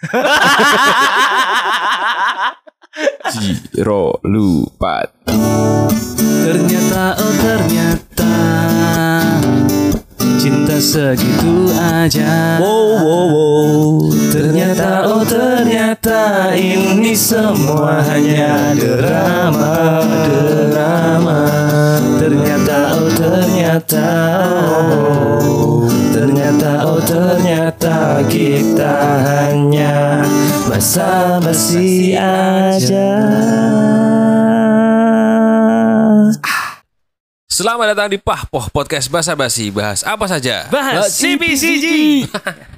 Jiro lupa. Ternyata oh ternyata Cinta segitu aja Wow wow wow. Ternyata oh ternyata Ini semua hanya drama Drama Ternyata oh ternyata oh, Ternyata oh ternyata Kita hanya Basa-basi aja Selamat datang di Pahpoh Podcast Basa Basi. Bahas apa saja? Bahas CPCG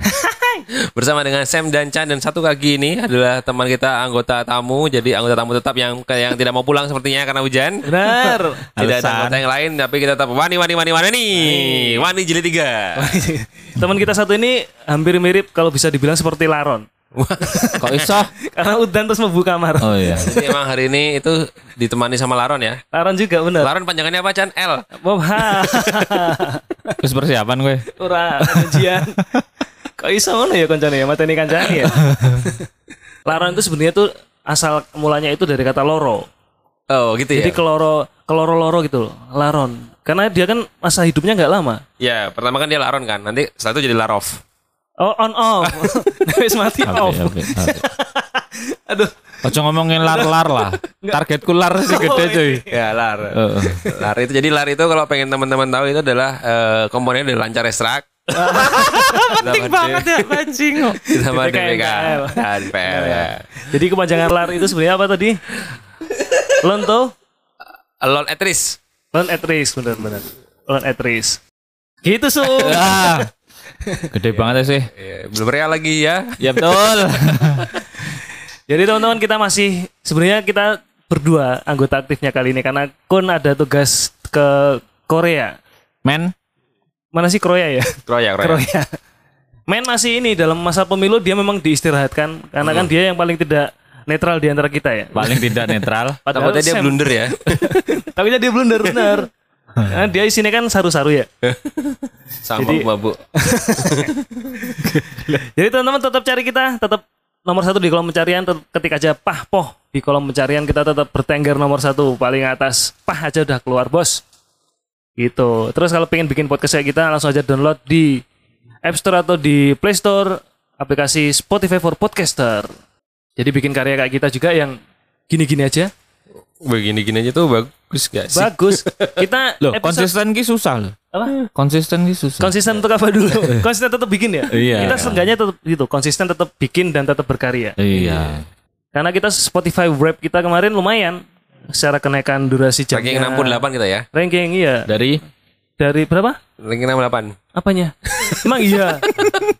Bersama dengan Sam dan Chan Dan satu kaki ini adalah teman kita anggota tamu. Jadi anggota tamu tetap yang yang tidak mau pulang sepertinya karena hujan. Benar. Tidak ada anggota yang lain Tapi kita tetap Wani Wani Wani Wani nih. Wani jilid tiga. Teman kita satu ini hampir mirip kalau bisa dibilang seperti Laron. Kok iso? Karena udan terus membuka kamar. Oh iya. Jadi emang hari ini itu ditemani sama Laron ya Laron juga bener. Laron panjangannya apa Chan? L Bob ha. Terus persiapan gue. Ora ujian. Kok iso ngono ya kancane ya mateni kancane ya. Laron itu sebenarnya tuh asal mulanya itu dari kata loro. Oh gitu ya Jadi keloro keloro-loro gitu loh, Laron. Karena dia kan masa hidupnya nggak lama. Ya pertama kan dia Laron kan Nanti setelah itu jadi Larov Oh on off. Wis mati off. Aduh. Ojo ngomongin lar-lar lah. Targetku lar sih gede cuy. Ya lar Heeh. Lar itu jadi lar itu kalau pengen teman-teman tahu itu adalah eh, komponen dari lancar estrak. Penting banget ya bajing. Ditambah DPK, dan PL ya. Jadi kepanjangan LAR itu sebenarnya apa tadi? Lonto? Lon Etris. Lon at risk, benar-benar. Lon at risk. Gitu su. Gede banget ya sih. Ya, belum real lagi ya. Ya betul. Jadi teman-teman kita masih sebenarnya kita berdua anggota aktifnya kali ini karena Kun ada tugas ke Korea. Men, Mana sih Korea ya? Kroya. Korea. Men masih ini dalam masa pemilu dia memang diistirahatkan karena kan dia yang paling tidak netral di antara kita ya. paling tidak netral. Takutnya dia blunder ya. Takutnya dia blunder benar. Karena dia isinya kan saru-saru ya. Sama Jadi- babu. Jadi teman-teman tetap cari kita, tetap nomor satu di kolom pencarian. Ketik aja pah poh di kolom pencarian kita tetap bertengger nomor satu paling atas. Pah aja udah keluar bos. Gitu. Terus kalau pengen bikin podcast kayak kita langsung aja download di App Store atau di Play Store aplikasi Spotify for Podcaster. Jadi bikin karya kayak kita juga yang gini-gini aja. Begini-gini aja tuh bagus gak sih? Bagus. Kita Loh, episode- konsisten ki susah loh. apa? Konsisten ki susah. Konsisten untuk apa dulu? Konsisten tetap bikin ya. Iya. Kita seenggaknya tetap gitu, konsisten tetap bikin dan tetap berkarya. Iya. Karena kita Spotify Wrap kita kemarin lumayan secara kenaikan durasi jamnya. Ranking 68 kita ya. Ranking iya. Dari Dari berapa? Ranking 68. Apanya? Emang iya.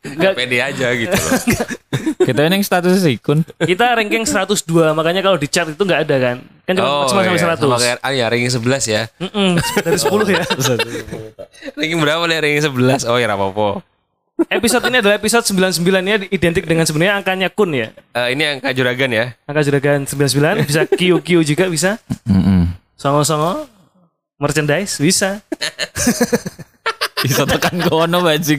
Enggak, Pede aja gitu loh. Kita ini status ikun. kita ranking 102, makanya kalau di chart itu nggak ada kan. Kan cuma cuma sampai iya. 100. Sama kayak, ah ya ranking 11 ya. Mm-mm, dari 10 ya. Ranking berapa nih ranking 11? Oh ya apa-apa. Episode ini adalah episode 99 nya identik dengan sebenarnya angkanya kun ya. Eh, ini angka juragan ya. Angka juragan 99 bisa QQ juga bisa. Heeh. Songo-songo merchandise bisa. Bisa tekan kono. Masih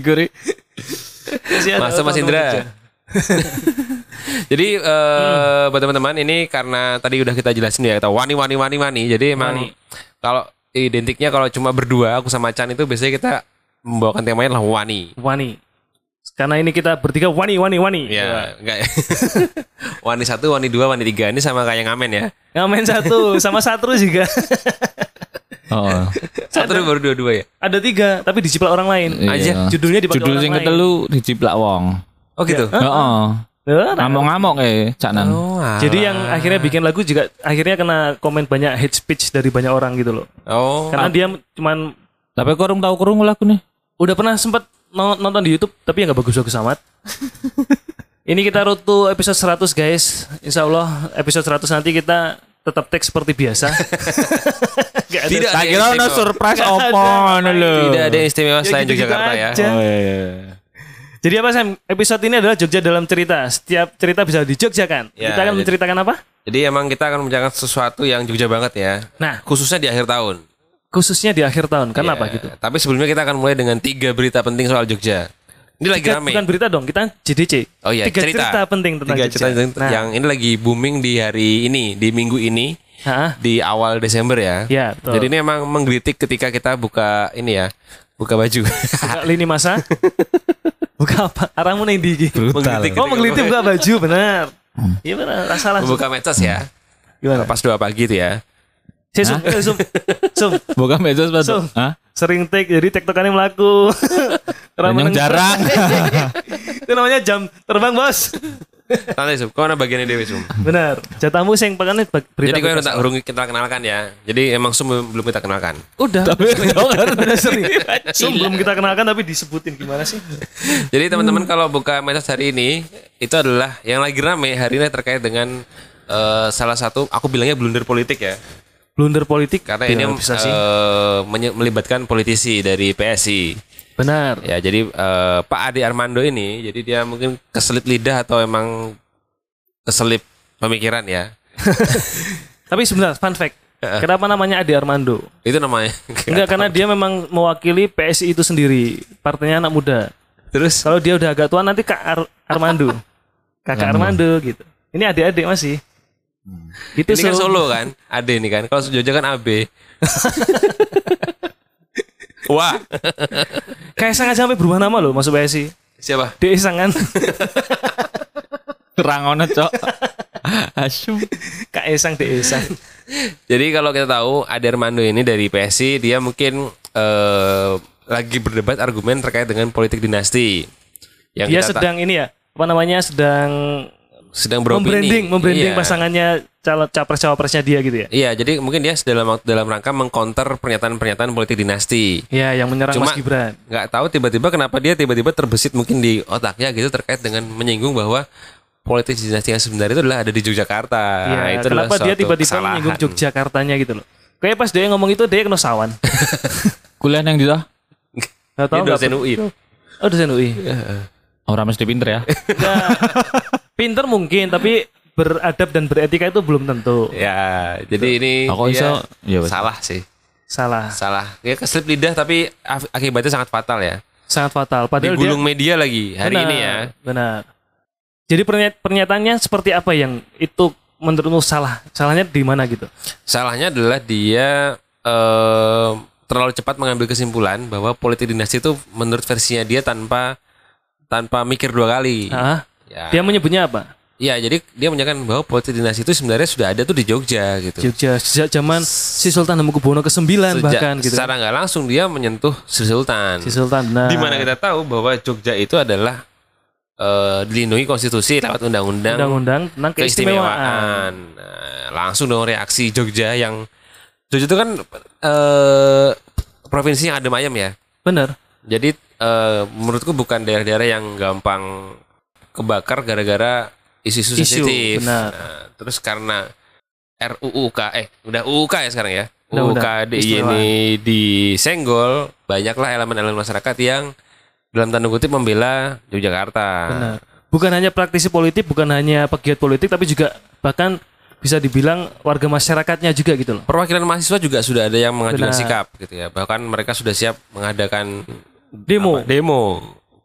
ada Masa Mas Indra. Jadi eh buat teman-teman ini karena tadi udah kita jelasin ya kita wani wani wani wani. Jadi emang Wani. kalau identiknya kalau cuma berdua aku sama Chan itu biasanya kita membawakan temanya adalah wani. Wani. Karena ini kita bertiga wani wani wani. Ya, enggak ya. wani satu, wani dua, wani tiga. Ini sama kayak ngamen ya. Ngamen satu sama satu juga. Oh. Satu baru dua-dua ya. Ada tiga tapi diciplak orang lain. Iya. Judulnya dipakai Judul orang sing ketelu diciplak wong. Oh gitu. Heeh. Eh, nah. Ngamuk-ngamuk eh cak nan. Oh, Jadi yang akhirnya bikin lagu juga akhirnya kena komen banyak hate speech dari banyak orang gitu loh. Oh. Karena dia cuman Tapi kok urung tahu kurung lagu nih. udah pernah sempat no- nonton di YouTube tapi ya nggak bagus-bagus amat. Ini kita to episode 100 guys. Insya Allah episode 100 nanti kita tetap teks seperti biasa. Ada. Tidak Tak ada kira ono istimewa. surprise opo lho. Tidak ada istimewa Ya selain gitu-gitu Yogyakarta ya. aja. Oh iya iya. Jadi apa Sam? Episode ini adalah Jogja dalam cerita. Setiap cerita bisa di Jogja kan? Ya, kita akan jadi- menceritakan apa? Jadi emang kita akan membicarakan sesuatu yang Jogja banget ya. Nah, Khususnya di akhir tahun. khususnya di akhir tahun. Kenapa Ya, gitu? Tapi sebelumnya kita akan mulai dengan tiga berita penting soal Jogja. Ini lagi rame. Bukan berita dong, kita JDC. Oh iya, Tiga cerita. cerita, penting tentang Tiga jogja. cerita Nah, yang ini lagi booming di hari ini, di minggu ini, ha, di awal Desember ya. Ya, betul. Jadi ini emang menggelitik ketika kita buka ini ya, buka baju. buka lini masa. buka apa? Arahmu nih di. Brutal. Oh, menggelitik buka baju, benar. Iya benar, tak salah. Buka medsos ya. Gimana? Pas dua pagi tuh ya. Si Sum, Sum, Sum, Bukan medsos Pak. Sum. Hah? sering take jadi tektokannya melaku. Yang jarang. Itu namanya jam terbang, Bos. Santai Sum, kau ada bagiannya Dewi Sum. Benar. Jatahmu sing pekan berita. Jadi kau tak urung kita kenalkan ya. Jadi emang Sum belum kita kenalkan. Udah. Tapi. Sum belum kita kenalkan tapi disebutin gimana sih? Jadi teman-teman kalau buka medsos hari ini itu adalah yang lagi rame hari ini terkait dengan eh, salah satu aku bilangnya blunder politik ya. Blunder politik Karena ini menye- melibatkan politisi dari PSI. Benar. Ya, jadi eh, Pak Ade Armando ini jadi dia mungkin keselip lidah atau emang keselip pemikiran ya. Tapi sebenarnya fun fact. Kenapa namanya Ade Armando? Itu namanya. Enggak karena dia memang mewakili PSI itu sendiri, partainya anak muda. Terus Kalau dia udah agak tua nanti Kak Ar- Armando. Kakak Armando gitu. Ini adik-adik masih. Itu ini kan so- Solo kan, Ade ini kan. Kalau Jogja kan AB. Wah, Kaisang aja sampai berubah nama loh masuk PSI. siapa? Deisang kan. Rangono, Cok. Asyum. Kaisang Deisang. Jadi kalau kita tahu Ade Armando ini dari PSI dia mungkin eh, lagi berdebat argumen terkait dengan politik dinasti. Yang Dia sedang ini ya, apa namanya? Sedang sedang beropini. membranding, membranding Iya. pasangannya calon capres cawapresnya dia gitu ya. Iya, jadi mungkin dia dalam dalam rangka mengcounter pernyataan-pernyataan politik dinasti. Ya, yang menyerang Cuma Mas Gibran. nggak tahu tiba-tiba kenapa dia tiba-tiba terbesit mungkin di otaknya gitu terkait dengan menyinggung bahwa politik dinasti yang sebenarnya itu adalah ada di Yogyakarta. Iya, Nah, itu kenapa dia tiba-tiba menyinggung Yogyakartanya gitu loh. Kayak pas dia ngomong itu dia kena sawan. Kuliah yang di Gak Dia tahu nggak? dosen UI. Oh dosen UI. Orang mesti pinter ya. Pinter mungkin tapi beradab dan beretika itu belum tentu. Ya, jadi ini Aku ya wes. salah sih. Salah. Salah. Ya keslip lidah tapi akibatnya sangat fatal ya. Sangat fatal. Padahal Digulung dia media lagi hari Benar, ini ya. Benar. Jadi pernya- pernyataannya seperti apa yang itu menurutmu salah? Salahnya di mana gitu? Salahnya adalah dia eh, terlalu cepat mengambil kesimpulan bahwa politik dinasti itu menurut versinya dia tanpa tanpa mikir dua kali. Ah, Ya. dia menyebutnya apa? Iya, jadi dia menyatakan bahwa politik dinasti itu sebenarnya sudah ada tuh di Jogja gitu. Jogja sejak zaman si Sultan Hamengkubuwono ke-9 Sejak- bahkan gitu. Secara nggak langsung dia menyentuh Sri Sultan. Si Sultan benar. Di mana kita tahu bahwa Jogja itu adalah eh, dilindungi konstitusi lewat undang-undang undang-undang tentang keistimewaan. keistimewaan. Nah, langsung dong reaksi Jogja yang Jogja itu kan eh provinsi yang adem ayem ya. Benar. Jadi eh, menurutku bukan daerah-daerah yang gampang kebakar gara-gara isu-isu Isu, sensitif. benar. Nah, terus karena RUUK eh udah UUK ya sekarang ya. UUK DIY ini disenggol, banyaklah elemen-elemen masyarakat yang dalam tanda kutip membela Yogyakarta. Benar. Bukan hanya praktisi politik, bukan hanya pegiat politik, tapi juga bahkan bisa dibilang warga masyarakatnya juga gitu loh. Perwakilan mahasiswa juga sudah ada yang mengajukan Benar. sikap gitu ya. Bahkan mereka sudah siap mengadakan Demo. apa, demo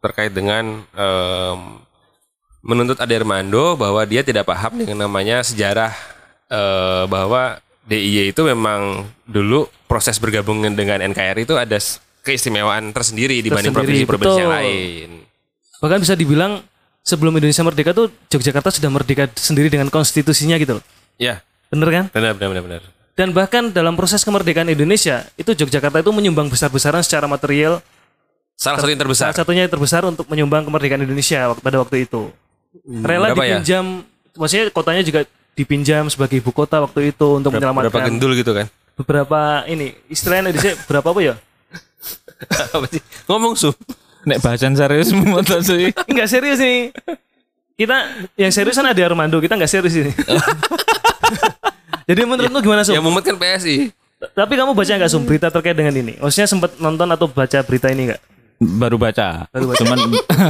terkait dengan em, menuntut Ade Armando bahwa dia tidak paham dengan namanya sejarah eh, bahwa DIY itu memang dulu proses bergabung dengan NKRI itu ada keistimewaan tersendiri dibanding provinsi-provinsi yang lain. Bahkan bisa dibilang sebelum Indonesia merdeka tuh Yogyakarta sudah merdeka sendiri dengan konstitusinya gitu loh. Ya, Bener kan? benar benar benar benar. Dan bahkan dalam proses kemerdekaan Indonesia, itu Yogyakarta itu menyumbang besar-besaran secara material. Salah satu yang terbesar. Salah satunya yang terbesar untuk menyumbang kemerdekaan Indonesia pada waktu itu. Rela berapa ya? dipinjam, maksudnya kotanya juga dipinjam sebagai ibu kota waktu itu untuk Berapa, berapa menyelamatkan gendul gitu kan? beberapa ini istilahnya di sini berapa apa ya? Apa sih? Ngomong su. Nek bahasan serius mau sih. Enggak serius nih. Kita yang serius kan ada Armando, kita nggak serius ini. Jadi menurutmu gimana Sum? Yang mumet kan PSI. Tapi kamu baca nggak Sum berita terkait dengan ini? Maksudnya sempat nonton atau baca berita ini nggak? Baru baca. Cuman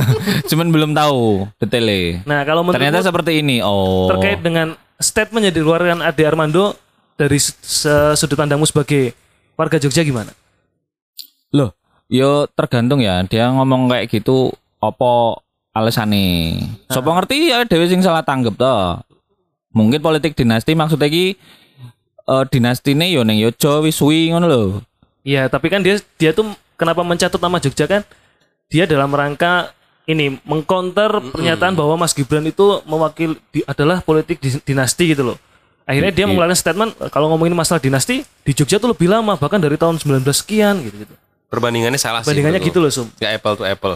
cuman belum tahu detailnya. Nah kalau menurutmu Ternyata seperti ini. Oh. terkait dengan statement yang dikeluarkan Ade Armando dari sudut pandangmu sebagai warga Jogja gimana? Loh, yo tergantung ya. Dia ngomong kayak gitu apa alasane. Sopo ngerti ya dhewe sing salah tanggep to. Mungkin politik dinasti maksudnya iki eh dinastine yo ning Yojo wis suwi ngono lho. Iya, tapi kan dia dia tuh kenapa mencatut nama Jogja kan? Dia dalam rangka ini mengcounter pernyataan bahwa Mas Gibran itu mewakili di- adalah politik di- dinasti gitu loh. Akhirnya dia mengeluarkan statement kalau ngomongin masalah dinasti di Jogja tuh lebih lama bahkan dari tahun 19 sekian gitu gitu. Perbandingannya salah sih. Bandingannya menurutku. gitu loh, Sum. Nggak apple to apple.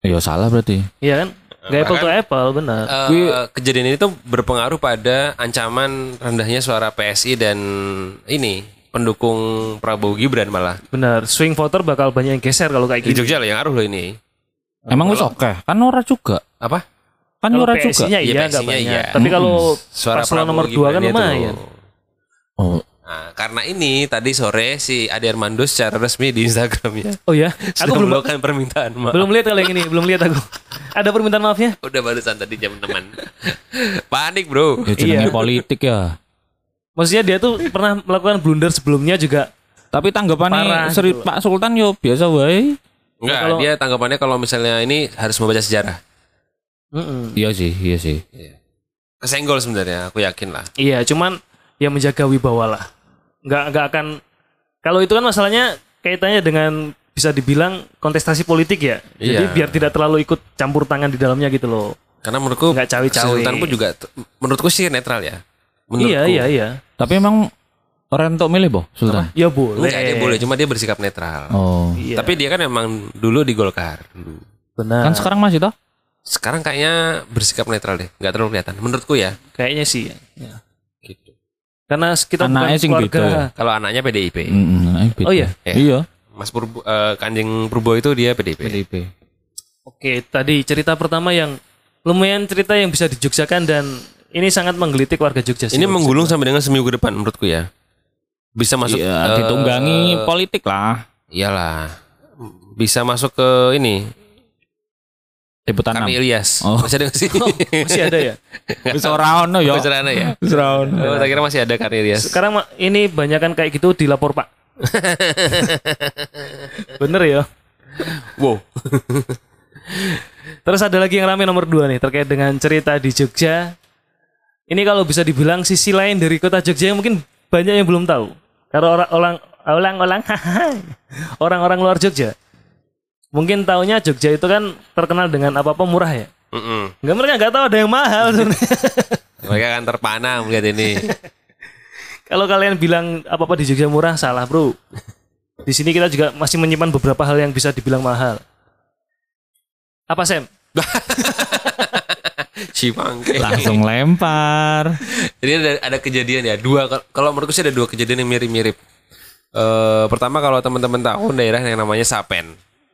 Ya salah berarti. Iya kan? Gak apple to apple, benar. Eh, kejadian ini tuh berpengaruh pada ancaman rendahnya suara PSI dan ini pendukung Prabowo Gibran malah Benar. Swing voter bakal banyak yang geser kalau kayak di gitu. Jogja loh yang ngaruh loh ini. Emang wis oke? Kan ora juga. Apa? Kan ora juga. Iya, iya banyak. iya. Tapi kalau Suara paslon Prabowo nomor dua kan Gibran itu. lumayan. Oh, Nah, karena ini tadi sore si Ade Armando secara resmi di Instagramnya Oh ya, sudah aku belum melakukan permintaan maaf. belum lihat kalau yang ini, belum lihat aku. Ada permintaan maafnya? Udah barusan tadi jam teman. Panik bro. ya Iya. politik ya. Maksudnya dia tuh pernah melakukan blunder sebelumnya juga. Tapi tanggapannya Sri gitu. Pak Sultan yo biasa wae. Enggak, kalau- dia tanggapannya kalau misalnya ini harus membaca sejarah. Mm-mm. Iya sih, iya sih. Kesenggol sebenarnya, aku yakin lah. Iya, cuman ya menjaga wibawa lah. Nggak nggak akan. Kalau itu kan masalahnya kaitannya dengan bisa dibilang kontestasi politik ya. Jadi Iya. biar tidak terlalu ikut campur tangan di dalamnya gitu loh. Karena menurutku Nggak cawe-cawe. Sultan pun juga menurutku sih netral ya. Menurutku. Iya iya iya. Tapi emang orang untuk milih boh Sultan. Ya boleh. Enggak, dia boleh, cuma dia bersikap netral. Oh. Iya. Tapi dia kan memang dulu di Golkar dulu. benar. Kan sekarang masih toh? Sekarang kayaknya bersikap netral deh, nggak terlalu kelihatan. Menurutku ya. Kayaknya sih. ya. Ya. Gitu. Karena kita Anaknya bukan sing keluarga. beda ya? Kalau anaknya PDIP, Mm, beda. Oh iya? Ya. Iya. Mas Purbo, eh, Kanjeng Purbo itu dia PDIP. PDIP. Oke, tadi cerita pertama yang lumayan cerita yang bisa dijogjakan dan ini sangat menggelitik warga Jogja. Ini menggulung sampai dengan seminggu ke depan menurutku ya. Bisa masuk Iya, eh, ditunggangi politik lah. Iyalah. Bisa masuk ke ini. Liputan Kami 6. Ilyas. Oh. Masih ada sih? masih ada ya. Wis ora ono ya. Masih ada ya? Wis ora ono. Oh, tak kira masih ada Kami Ilyas. Sekarang ini banyakan kayak gitu dilapor Pak. Bener ya. Wow. Terus ada lagi yang rame nomor dua nih terkait dengan cerita di Jogja. Ini kalau bisa dibilang sisi lain dari kota Jogja yang mungkin banyak yang belum tahu. Karena orang orang orang orang orang-orang luar Jogja. Mungkin taunya Jogja itu kan terkenal dengan apa-apa murah ya. Mm-mm. Enggak mereka nggak tahu ada yang mahal. Mereka akan terpana melihat ini. Kalau kalian bilang apa-apa di Jogja murah, salah bro. Di sini kita juga masih menyimpan beberapa hal yang bisa dibilang mahal. Apa Sam? Cimangke. Langsung lempar. Jadi ada, ada kejadian ya dua kalau menurutku sih ada dua kejadian yang mirip-mirip. Eh pertama kalau teman-teman tahu daerah yang namanya Sapen.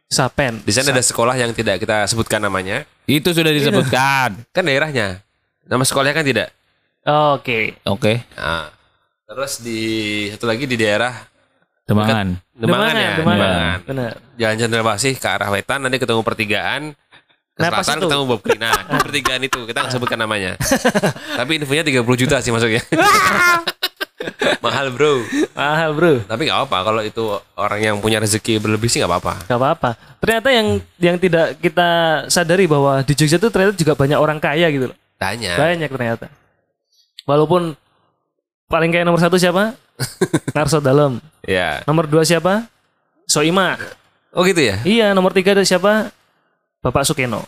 Sapen. Di sana ada sekolah yang tidak kita sebutkan namanya. Itu sudah disebutkan. Kan daerahnya. Nama sekolahnya kan tidak. Oke. Oke. Nah, terus di satu lagi di daerah Demangan. Demangan ya. Demangan. Benar. Jalan Cendrawasih ke arah wetan nanti ketemu pertigaan. Nah, pas itu. ketemu Bob. Nah, di pertigaan itu kita nggak sebutkan namanya. Tapi infonya 30 juta sih masuknya. Mahal bro. Mahal bro. Tapi nggak apa kalau itu orang yang punya rezeki berlebih sih nggak apa-apa. Gak apa-apa. Ternyata yang yang tidak kita sadari bahwa di Jogja itu ternyata juga banyak orang kaya gitu loh. Tanya. Banyak ternyata. Walaupun paling kaya nomor satu siapa? Narso Dalam. Ya. Nomor dua siapa? Soima. Oh gitu ya. Iya, nomor tiga ada siapa? Bapak Sukeno.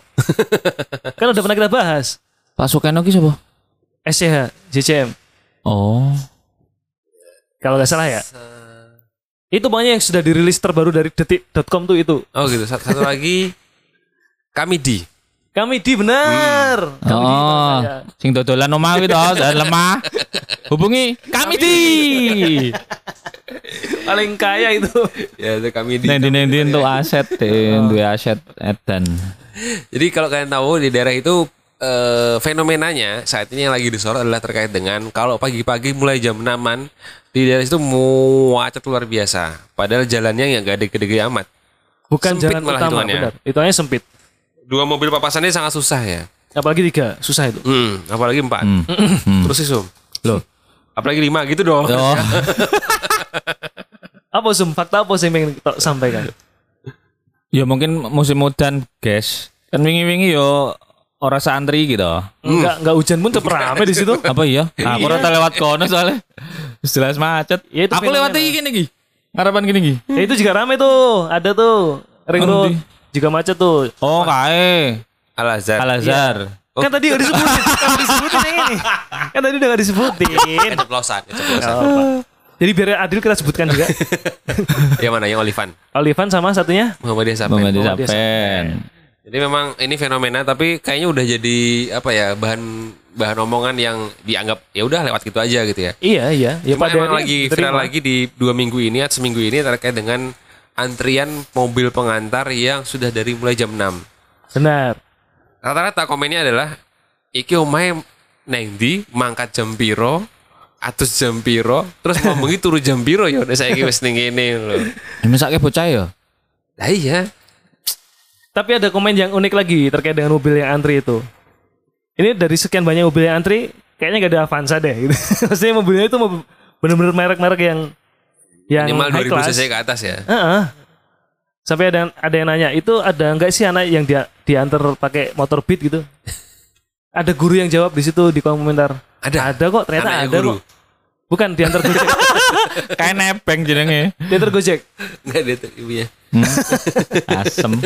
kan udah pernah kita bahas. Pak Sukeno ki sapa? SCH, JCM. Oh. Kalau nggak salah ya. Itu pokoknya yang sudah dirilis terbaru dari detik.com tuh itu. Oh gitu. Satu, satu lagi kami di. Kami di benar. Kami di, Oh, saya. sing dodolan omah kuwi to, dan lemah. Hubungi kami di. Paling kaya itu. Ya itu kami di. Nendi nendi untuk aset, deh, duwe aset edan. Jadi kalau kalian tahu di daerah itu eh, fenomenanya saat ini yang lagi disorot adalah terkait dengan kalau pagi-pagi mulai jam 6-an di daerah itu macet luar biasa. Padahal jalannya yang gak gede-gede amat. Bukan Sempit jalan malah utama, hitungannya. benar. Itu hanya sempit. Dua mobil papasannya sangat susah ya. Apalagi tiga, susah itu. Hmm, apalagi empat. Hmm. Hmm. Terus sih Sum. Loh. Apalagi lima gitu dong. Oh, Apa sum? Fakta apa sih yang sampaikan? Ya mungkin musim udan, guys. Kan wingi-wingi yo ora santri gitu. Enggak enggak hujan pun tetap rame di situ. Apa iya? Aku rata lewat kono soalnya. Jelas macet. Ya, itu Aku lewat iki gini iki. Harapan gini iki. Ya itu juga rame tuh, ada tuh ring road juga macet tuh. Oh, kae. Al Azhar. Al Azhar. Oh. Kan tadi udah disebutin, kan disebutin yang ini. Kan tadi udah gak disebutin. Keceplosan, keceplosan. Apa-apa. Jadi biar adil kita sebutkan juga. yang mana? Yang Olivan. Olivan sama satunya Muhammadiyah Sapen. Muhammad dia Sapen. Jadi memang ini fenomena tapi kayaknya udah jadi apa ya bahan bahan omongan yang dianggap ya udah lewat gitu aja gitu ya. Iya iya. Ya Cuma pada emang lagi diterima. viral lagi di dua minggu ini atau seminggu ini terkait dengan antrian mobil pengantar yang sudah dari mulai jam 6. Benar. Rata-rata komennya adalah iki omahe neng ndi mangkat jam piro atus jam piro terus ngomongi turu jam piro ya udah saya wis ning kene lho. Ya mesake bocah ya. Lah iya. Tapi ada komen yang unik lagi terkait dengan mobil yang antri itu. Ini dari sekian banyak mobil yang antri, kayaknya gak ada Avanza deh. Gitu. Maksudnya mobilnya itu mobil- bener-bener merek-merek yang yang Minimal high 2000 class. cc ke atas ya. Heeh. Sampai ada ada yang nanya, itu ada nggak sih anak yang dia diantar pakai motor beat gitu? ada guru yang jawab di situ di kolom komentar. Ada? Ada kok, ternyata Anaknya ada guru? kok. Bukan diantar Gojek. Kayak nebeng jenenge. diantar Gojek. Enggak dia tuh ibunya. Hmm. Asem.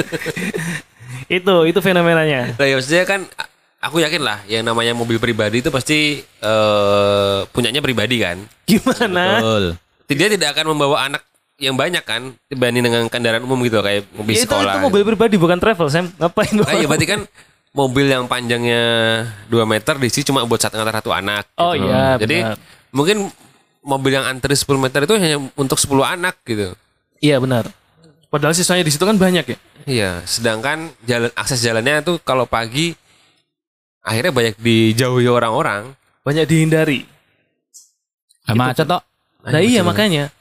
Itu itu fenomenanya. Nah, ya maksudnya kan a- aku yakin lah yang namanya mobil pribadi itu pasti eh punyanya pribadi kan. Gimana? Betul. Dia tidak akan membawa anak yang banyak kan dibanding dengan kendaraan umum gitu kayak mobil Ya, itu, sekolah. itu mobil pribadi bukan travel, Sam. Ngapain bawa? Nah, ya berarti kan mobil yang panjangnya 2 meter diisi cuma buat satu ngantar satu anak. Oh gitu. iya, Jadi benar. mungkin mobil yang antri 10 meter itu hanya untuk 10 anak gitu. Iya benar. Padahal siswanya di situ kan banyak ya. Iya, sedangkan jalan akses jalannya itu kalau pagi akhirnya banyak dijauhi orang-orang. Banyak dihindari. Ah, macet tok. Nah iya makanya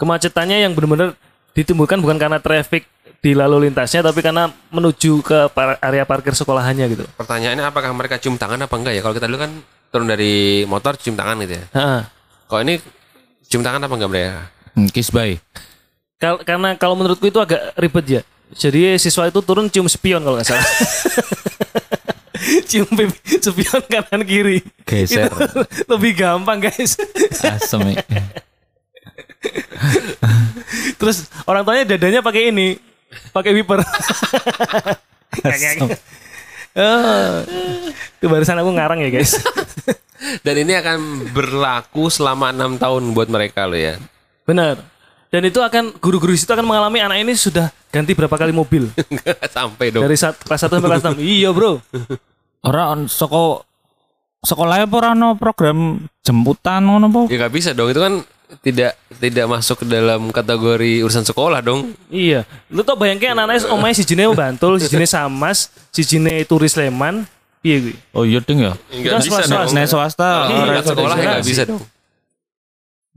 kemacetannya yang benar-benar ditimbulkan bukan karena traffic di lalu lintasnya tapi karena menuju ke par- area parkir sekolahannya gitu. Pertanyaannya apakah mereka cium tangan apa enggak ya? Kalau kita dulu kan turun dari motor cium tangan gitu ya. Heeh. Kalau ini cium tangan apa enggak mereka? Hmm, Kiss bye. Kal- karena kalau menurutku itu agak ribet ya. Jadi siswa itu turun cium spion kalau nggak salah. cium pipi spion kanan kiri. Geser. Itu lebih gampang guys. Asem. ya. Terus orang tuanya dadanya pakai ini, pakai wiper. Oh, itu barusan aku ngarang ya guys. Dan ini akan berlaku selama enam tahun buat mereka loh ya. Benar. Dan itu akan guru-guru situ akan mengalami anak ini sudah ganti berapa kali mobil sampai dong. dari saat kelas 1 sampai kelas 6. Iya, Bro. Ora on soko sekolahnya apa ora ono program jemputan ngono apa? Ya nggak bisa dong. Itu kan tidak tidak masuk ke dalam kategori urusan sekolah dong. Iya. Lu tau bayangke anak-anak omahnya si jine Bantul, si jine Samas, si jine Turis Sleman. Iya gue. Oh iya ding ya. Enggak bisa swasta. dong. Nek swasta tingkat sekolah ya nggak zonasi. bisa dong.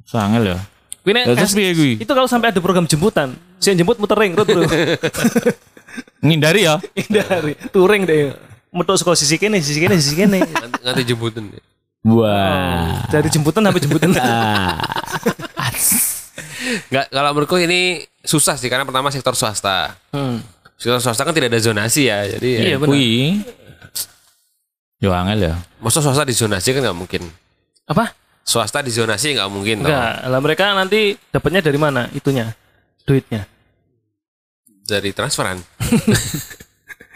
sangel ya. Gue nek Ya, terus piye kuwi? itu kalau sampai ada program jemputan, si yang jemput muter ring road, Bro. Ngindari ya. Dari touring deh. Metu sekolah sisi kene, sisi kene, sisi kene. Nanti, nanti jemputan deh. Wah. Dari jemputan sampai jemputan. Ah. Nggak, kalau menurutku ini susah sih karena pertama sektor swasta. Hmm. Sektor swasta kan tidak ada zonasi ya. Jadi ya, Iya, benar. Kui. Yo angel ya. masa swasta dizonasi kan nggak mungkin. Apa? Swasta dizonasi nggak mungkin. toh. Enggak, lah mereka nanti dapatnya dari mana itunya? Duitnya. Dari transferan.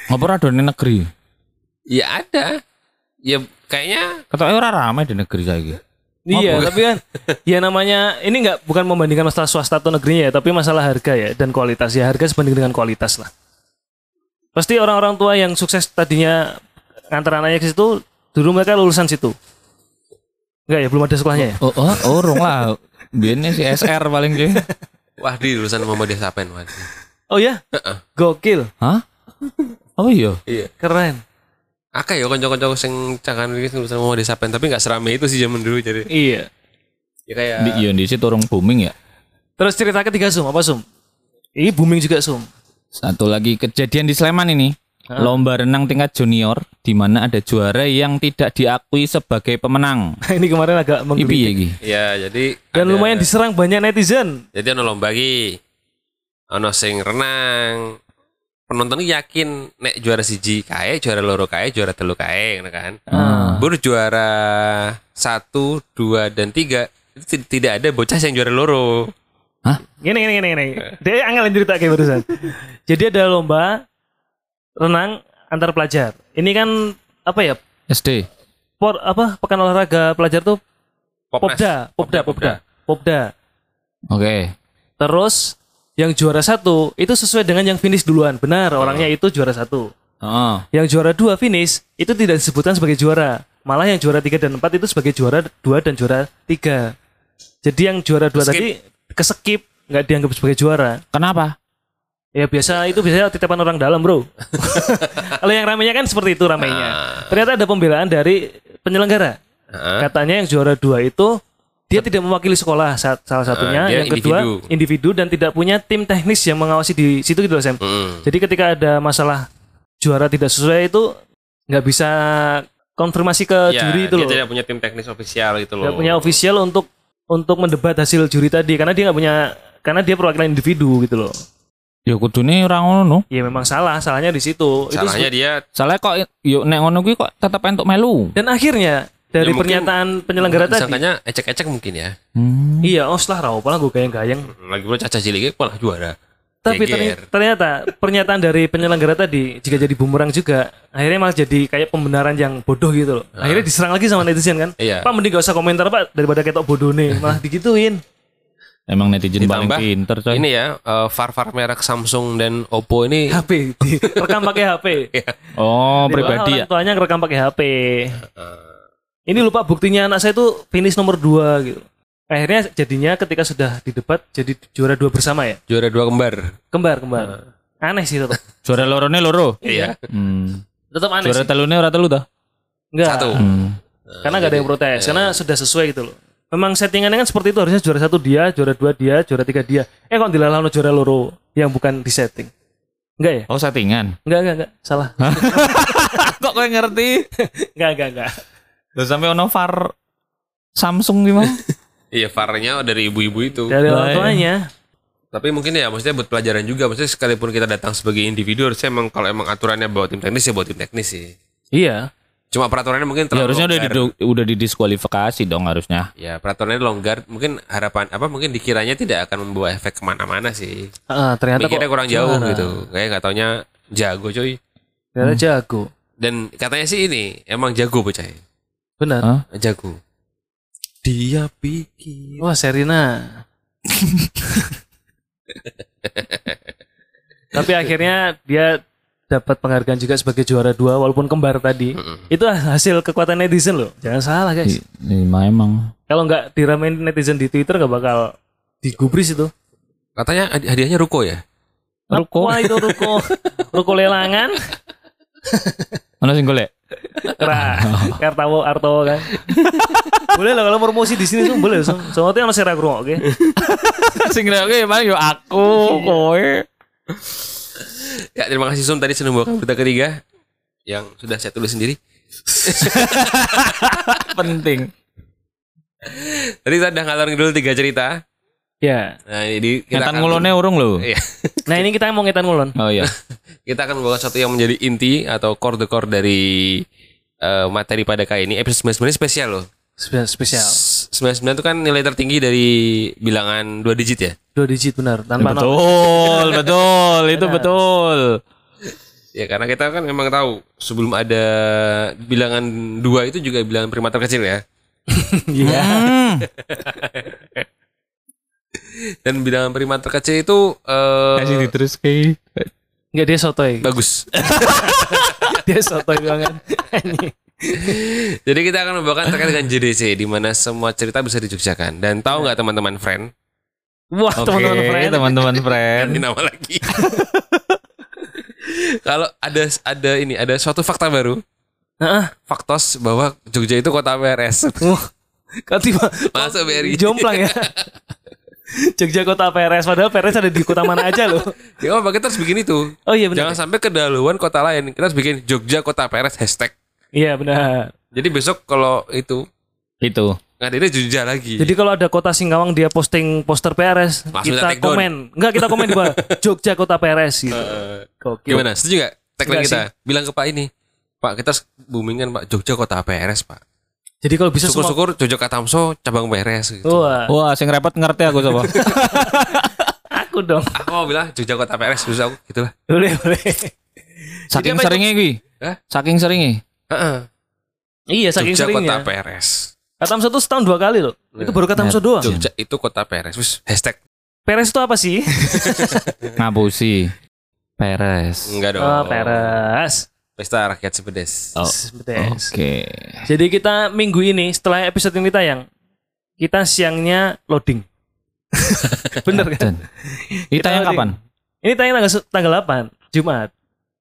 Ngapa ora done negeri? Ya ada. Ya kayaknya Ketoke ora rame di negeri saiki. Iya, tapi kan ya namanya ini nggak bukan membandingkan masalah swasta atau negerinya ya, tapi masalah harga ya dan kualitas ya harga sebanding dengan kualitas lah. Pasti orang-orang tua yang sukses tadinya ngantar anaknya ke situ, dulu mereka lulusan situ. Enggak ya, belum ada sekolahnya ya. Oh, oh, urung lah. Biyen si SR paling sih. wah di lulusan Muhammadiyah Sapen. Wah. Oh ya, gokil, Hah? Oh iya. Iya. keren. Akeh ya kanca-kanca sing cangan iki lulusan Muhammadiyah Sapen tapi nggak serame itu sih zaman dulu jadi. Iya. Ya kayak Di iya di situ urung booming ya. Terus cerita ketiga Sum, apa Sum? Ini booming juga Sum. Satu lagi kejadian di Sleman ini. Lomba renang tingkat junior di mana ada juara yang tidak diakui sebagai pemenang. ini kemarin agak menggelitik. piye iki? ya jadi Dan ada- lumayan diserang banyak netizen. Jadi ono lomba iki. Ono sing renang, penonton yakin nek juara siji kae, juara loro kae, juara telu kae, ngono kan. Ah. Baru juara satu, dua, dan tiga itu ti- tidak ada bocah yang juara loro. Gini gini gini gini. Dia angel cerita kayak barusan. Jadi ada lomba renang antar pelajar. Ini kan apa ya? SD. Por, apa pekan olahraga pelajar tuh Popnas. Popda, Popda, Popda, Popda. Oke. Terus yang juara satu itu sesuai dengan yang finish duluan. Benar, orangnya itu juara satu. Heeh. Yang juara dua finish itu tidak disebutkan sebagai juara. Malah yang juara tiga dan empat itu sebagai juara dua dan juara tiga. Jadi yang juara dua Skip. tadi keskip nggak dianggap sebagai juara. Kenapa? Ya biasa itu biasanya titipan orang dalam bro. Kalau yang ramenya kan seperti itu ramenya. Ternyata ada pembelaan dari penyelenggara. Heeh. Katanya yang juara dua itu dia tidak mewakili sekolah sa- salah satunya. Ah, dia yang kedua individu. individu dan tidak punya tim teknis yang mengawasi di situ gitu loh Sam. Mm. Jadi ketika ada masalah juara tidak sesuai itu nggak bisa konfirmasi ke Ya, juri itu dia loh. tidak punya tim teknis ofisial gitu loh. Nggak punya official untuk untuk mendebat hasil juri tadi karena dia nggak punya karena dia perwakilan individu gitu loh. Ya kudune ora ngono no. Ya memang salah, salahnya di situ. Itu Salahnya dia Soalnya kok yuk nek ngono kuwi kok tetep entuk melu. Dan akhirnya dari Ya, pernyataan penyelenggara tadi, sangkanya ecek-ecek mungkin ya. Hmm. iya os lah rau, paling gue gayang-gayang. Lagi pula caca cilik malah juara. Tapi Geger. terny- ternyata pernyataan dari penyelenggara tadi jika jadi bumerang juga, akhirnya malah jadi kayak pembenaran yang bodoh gitu loh. Akhirnya diserang lagi sama netizen kan. Iya. Pak mending gak usah komentar pak daripada ketok bodoh nih, malah digituin. Emang netizen paling Ditambah pinter coy. Ini ya, eh, VAR-VAR merek Samsung dan Oppo ini HP, rekam pakai HP. Oh, Di bawah pribadi ya. Orang tuanya ngerekam pakai HP. Ini lupa buktinya anak saya itu finish nomor 2 gitu. Akhirnya jadinya ketika sudah di debat jadi juara dua bersama ya. juara dua kembar. Kembar, kembar. Aneh sih tetap. Juara lorone loro. Iya. Hmm. Tetap aneh Juara telune ora telu ta? Enggak. Satu. Hmm. Karena nggak ada yang protes. Karena sudah sesuai gitu loh. Memang settingannya kan seperti itu harusnya juara satu dia, juara dua dia, juara tiga dia. Eh kok dilalano juara loro yang bukan di setting. Enggak ya? Oh, settingan. Enggak, enggak, enggak. Salah. kok kowe ngerti? enggak, enggak, enggak. Terus sampai ono VAR Samsung gimana? Iya, VAR-nya dari ibu-ibu itu. Dari Lah, orang iya. tuanya. Tapi mungkin ya maksudnya buat pelajaran juga. Maksudnya sekalipun kita datang sebagai individu harusnya emang kalau emang aturannya bawa tim teknis ya bawa tim teknis sih. Iya. Cuma peraturannya mungkin ya terlalu harusnya udah didu- udah didiskualifikasi dong harusnya. Ya peraturannya longgar. Mungkin harapan apa mungkin dikiranya tidak akan membawa efek ke mana-mana sih. Ah, ternyata Mikirnya kok kurang jauh gitu. Kayak nggak taunya jago coy. Ternyata jago. Dan katanya sih ini emang jago bocah. Benar. Hah? Jago. Dia pikir. Wah, Serina. Tapi akhirnya dia dapat penghargaan juga sebagai juara dua walaupun kembar tadi. Itu hasil kekuatan netizen loh. Jangan salah guys. Lima emang. Kalau nggak diramein netizen di Twitter nggak bakal digubris itu. Katanya hadi- hadiahnya ruko ya. Ruko. Wah itu ruko, ruko lelangan, Ono sing golek. Kera, kartawo, artowo kan. boleh lah kalau promosi di sini tuh boleh. So- Soalnya ono serak oke. sing oke paling yo aku kowe. Ya terima kasih Sum tadi sudah membawakan berita ketiga yang sudah saya tulis sendiri. Penting. Tadi saya udah ngalor dulu tiga cerita. Ya. Nah ini kita Ngetan akan- ngulone urung lho. Iya. Nah ini kita mau ngetan ngulon. Oh iya. kita akan membawa satu yang menjadi inti atau core the core dari eh, materi pada kali ini. Episode 99 ini spesial loh. Spe- Spesial. 99 itu kan nilai tertinggi dari bilangan dua digit ya. Dua digit benar. Tanpa nol. betul, betul, itu betul. Ya karena kita kan memang tahu sebelum ada bilangan dua itu juga bilangan prima terkecil ya. Iya. Hmm. Dan bilangan prima terkecil itu eh, Kasih diterus ke. Enggak dia sotoy. bagus. dia sotoy banget. Jadi kita akan membawakan terkait dengan JDC di mana semua cerita bisa dijogjakan. Dan tahu nggak teman-teman friend? Wah, Oke, teman-teman friend. teman-teman friend. Ganti nama lagi. Kalau ada ada ini ada suatu fakta baru, Heeh. faktos bahwa Jogja itu kota PRS. Wah, Kan tiba Masuk BRI. jomplang ya. Jogja kota PRS padahal PRS ada di kota mana aja loh. Ya apa kita harus bikin itu. Oh iya benar. Jangan sampai kedahuluan kota lain. Kita harus bikin Jogja kota PRS hashtag. Iya benar. Jadi besok kalau itu Itu. Ngadirnya Jogja lagi. Jadi kalau ada kota Singkawang dia posting poster PRS, Langsung kita komen. Enggak, kita komen di bawah. Jogja kota PRS gitu. Eh, Gokil. gimana? Setuju gak? Tagline Enggak kita. Bilang ke Pak ini. Pak, kita harus boomingkan Pak Jogja kota PRS, Pak. Jadi kalau bisa semua Syukur-syukur Jogja Katamso cabang PRS gitu. Wah, Wah, sing repot ngerti aku sapa. aku dong. Aku mau bilang Jogja kota PRS terus aku gitu lah. Boleh, boleh. Saking seringnya. Hah? Saking seringnya. Heeh. Iya, saking Jogja kota seringnya. PRS. Katamso tuh setahun dua kali loh. Itu baru Katamso doang. Jogja itu kota PRS. Terus hashtag PRS itu apa sih? Ngapusi. Peres. enggak dong. Oh, PRS. Pesta rakyat sepedes. Oh. Betes. Oke. Jadi kita minggu ini setelah episode ini tayang, kita siangnya loading. Bener kan? Ini tayang loading. kapan? Ini tayang tanggal tanggal 8 Jumat.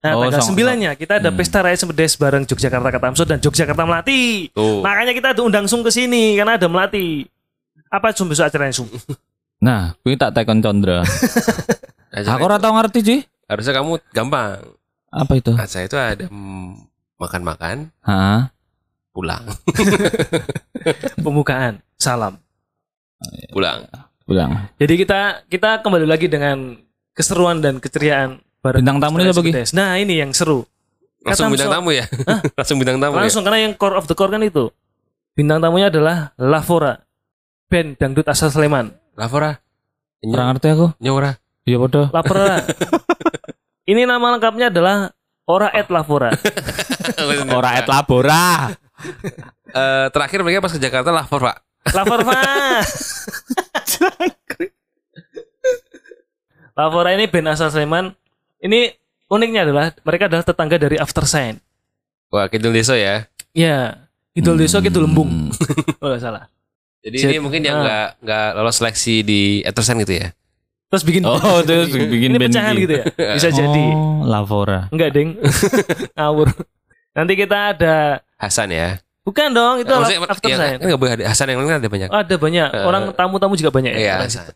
Nah, Oh, tanggal 9-nya kita ada Hmm. pesta rakyat Sempedes bareng Yogyakarta Katamso dan Yogyakarta Melati. Tuh. Makanya kita undang Sung ke sini karena ada Melati. Apa Sung besok acaranya Sung? Nah, kuwi tak tekon Condra. Acara Aku ora tau ngerti, Ji. Harusnya kamu gampang. Apa itu? Acara itu ada makan-makan, Hah? pulang, Pembukaan. Salam. pulang. Bilang. Jadi kita kita kembali lagi dengan keseruan dan keceriaan bareng Bintang tamunya Pesta apa, Ki? Sempedes. Nah, ini yang seru. Langsung bintang tamu ya? Langsung bintang tamu Langsung karena yang core of the core kan itu. Bintang tamunya adalah Lavora. Band dangdut asal Sleman. ya? Lavora. Ora ngerti aku. Nyora. Iya padha. Lavora. Ini nama lengkapnya adalah Ora et Lavora. Ora et labora. Eh, terakhir mereka pas ke Jakarta Lavora. Lavorva. Lavora ini band asal Sleman. Ini uniknya adalah mereka adalah tetangga dari After Sign. Wah, Kidul Deso ya. Ya, Kidul Deso, Kidul Lembung. Hmm. Oh, salah. Jadi Jet- ini mungkin yang ah. nggak nggak lolos seleksi di Etersen gitu ya. Terus bikin Oh, terus bikin ini band pecahan iki. gitu ya. Bisa jadi. Oh, Lavora. Enggak, Ding. Ngawur. Nanti kita ada Hasan ya. Bukan dong, itu Maksudnya, After ya, Sign. kan nggak boleh ada Hasan yang lain kan ada banyak. Ada banyak Eh, orang tamu-tamu juga banyak ya. Iya, Hasan.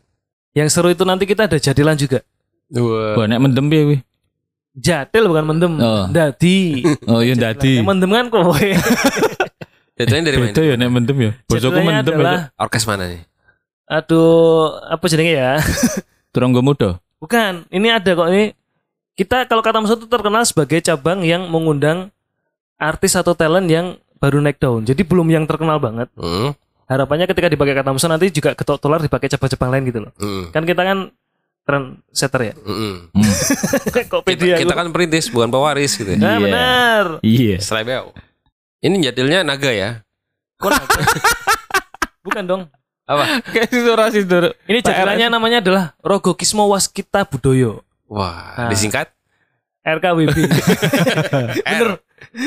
Yang seru itu nanti kita ada jadilan juga. Wah, nek mendem piye kuwi? Jadil bukan mendem. Oh. Dadi. Oh, iya dadi. Yang mendem kan kowe. Jadinya dari mana? Beda ya nek mendem ya. Bojoku mendem adalah ya. Orkes mana nih? aduh, apa jenenge ya? Turunggo muda. Bukan, ini ada kok ini. Kita kalau kata Musa itu terkenal sebagai cabang yang mengundang artis atau talent yang baru naik daun. Jadi belum yang terkenal banget. Hmm. Harapannya ketika dipakai kata Musa nanti juga ketok tular dipakai cabang-cabang lain gitu loh. Hmm. Kan kita kan trendsetter ya. Hmm. Hmm. Kok Kita, pede kita kan perintis bukan pewaris gitu ya. Nah, Iya. benar. Iya. Selebeo. Ini jadilnya naga ya. Kok naga? Bukan dong. Apa? Kayak sih Dur. Ini jadilannya namanya adalah Rogo Kismo Waskita Budoyo. Wah, Ah. disingkat? RKWB. Bener.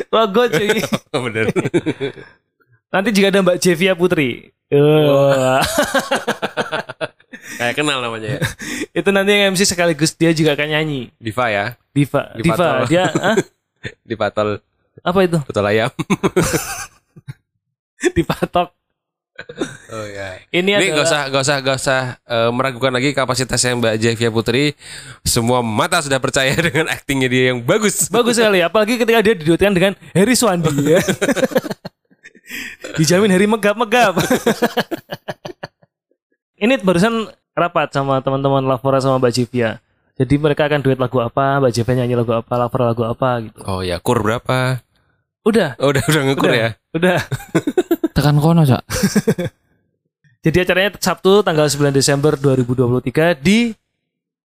Rogo cuy. Bener. Nanti juga ada Mbak Jevia Putri. Wah. Kayak kenal namanya ya. itu nanti yang MC sekaligus dia juga akan nyanyi. Diva ya. Diva. Diva Diva. Dia ah, Di patol apa itu? betul ayam. Dipatok. Oh ya. Ini, Ini adalah gak usah gak usah gak usah eh, meragukan lagi kapasitasnya Mbak Jevia Putri. Semua mata sudah percaya dengan aktingnya dia yang bagus. bagus sekali apalagi ketika dia diduetkan dengan Heri Swandi ya. Dijamin Heri megap-megap. Ini barusan rapat sama teman-teman Lavora sama Mbak Jevia. Jadi mereka akan duet lagu apa, Mbak Jevia nyanyi lagu apa, Lavora lagu apa gitu. Oh ya, kur berapa? Udah, Oh, udah udah ngukur udah, ya. Udah. Tekan kono, Cak. Jadi acaranya Sabtu tanggal 9 Desember 2023 di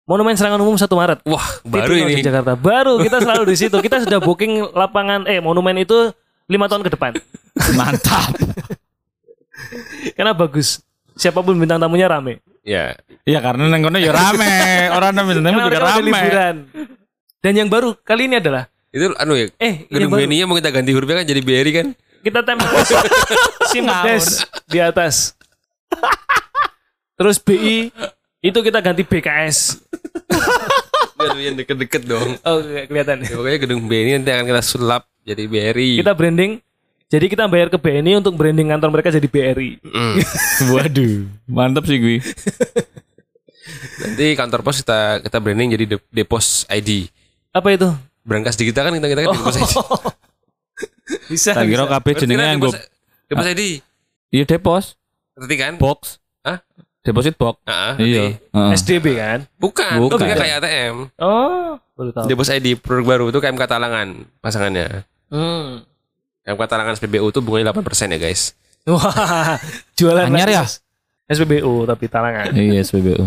Monumen Serangan Umum 1 Maret. Wah, baru ini. Jakarta. Baru kita selalu di situ. Kita sudah booking lapangan eh monumen itu lima tahun ke depan. Mantap. Karena bagus. Siapa pun bintang tamunya rame. Ya. Iya karena nang kono ya rame. Orang nang bintang Karena juga rame. liburan. Dan yang baru kali ini adalah Itu anu ya. eh Gedung BNI mau kita ganti hurufnya kan jadi BRI kan? kita tempel Simpedes di atas. Terus BI itu kita ganti BKS. Biar yang deket-deket dong. Oh, kelihatan. Ya, pokoknya gedung BNI nanti akan kita sulap jadi BRI. Kita branding jadi kita bayar ke BNI untuk branding kantor mereka jadi BRI. Mm. Waduh, mantap sih gue. Nanti kantor pos kita kita branding jadi De- Depos ID. Apa itu? Berangkas digital kan kita kita kan Depos ID. Bisa. Tak kira bisa. kabeh jenenge nganggo Depos- Depos ID. Iya depos, Ngerti kan? box. Hah? Deposit box. Ah, Iya. ngerti. Heeh. SDB kan? Bukan, Bukan. itu kayak ATM. Oh, baru tahu. Debos ID produk baru itu KMK Talangan pasangannya. Hmm. KMK Talangan SPBU itu bunganya 8% ya guys. Wah, jualan Anyar ya? SPBU tapi talangan. Iya SPBU.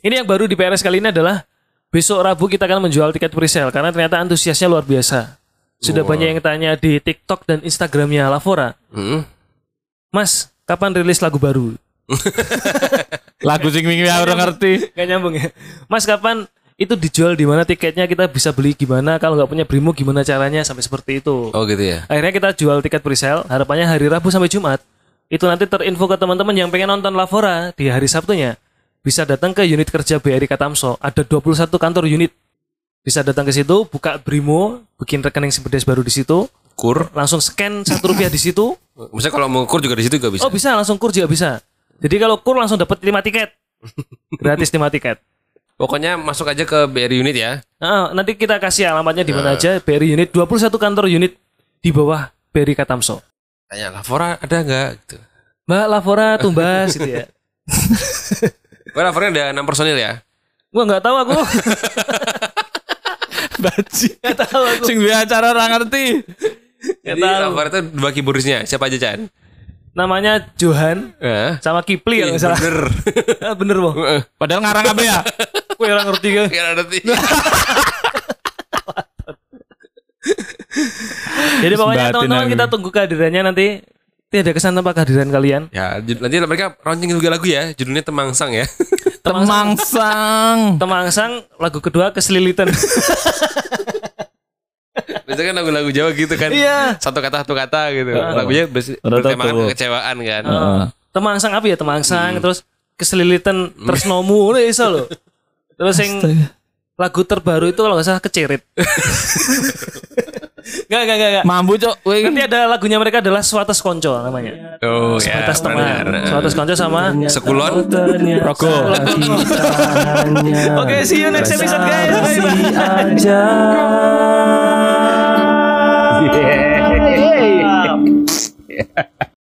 Ini yang baru di PRS kali ini adalah besok Rabu kita akan menjual tiket presale karena ternyata antusiasnya luar biasa. Sudah Wah. banyak yang tanya di TikTok dan Instagramnya Lavora, Hmm. Mas, kapan rilis lagu baru? Lagu sing wingi orang ngerti. Gak nyambung ya. Mas, kapan itu dijual di mana tiketnya kita bisa beli gimana? Kalau nggak punya Brimo gimana caranya sampai seperti itu? Oh gitu ya. Akhirnya kita jual tiket presale, harapannya hari Rabu sampai Jumat. Itu nanti terinfo ke teman-teman yang pengen nonton Lavora di hari Sabtunya. Bisa datang ke unit kerja BRI Katamso. Ada 21 kantor unit. Bisa datang ke situ, buka Brimo, bikin rekening Simpedes baru di situ, Kur. langsung scan satu rupiah di situ. Misalnya kalau mau kur juga di situ juga bisa. Oh bisa, langsung kur juga bisa. Jadi kalau kur langsung dapat 5 tiket. Gratis 5 tiket. Pokoknya masuk aja ke BRI unit ya. Nah, nanti kita kasih alamatnya di mana aja. BRI unit 21 kantor unit di bawah BRI Katamso. Tanya Lavora ada nggak gitu. Mbak Lavora tumbas gitu ya. Wah, Lavora ada 6 personil ya. Gua nggak tahu aku. Baji. Nggak tahu aku. Sing acara orang ngerti. Jadi tahu. Lavora itu dua keyboardisnya. Siapa aja Chan? Namanya Johan Eh. sama Kipli nggak salah. Bener. Bener boh. Padahal ngarang apa ya? Gue orang ngerti kan. Kira ngerti. Jadi pokoknya teman-teman kita tunggu kehadirannya nanti. Tidak kesan tanpa kehadiran kalian. Ya, nanti mereka launching juga lagu ya. Judulnya Temangsang ya. Temangsang. Temangsang lagu kedua keselilitan. Biasanya kan lagu-lagu Jawa gitu kan. Iya. Satu kata satu kata gitu. Lagunya bers- Rata bertemakan tuh. kekecewaan kan. Heeh. Temangsang apa ya Temangsang terus keselilitan terus nomu udah iso loh. Terus yang lagu terbaru itu kalau nggak salah kecerit. Gak, gak, gak, gak. Mambu cok. Nanti ada lagunya mereka adalah Suates Konco namanya. Oh ya. Suates teman. Suates Konco sama Sekulon. Rogo. Oke, see you next episode guys. Bye bye. aja.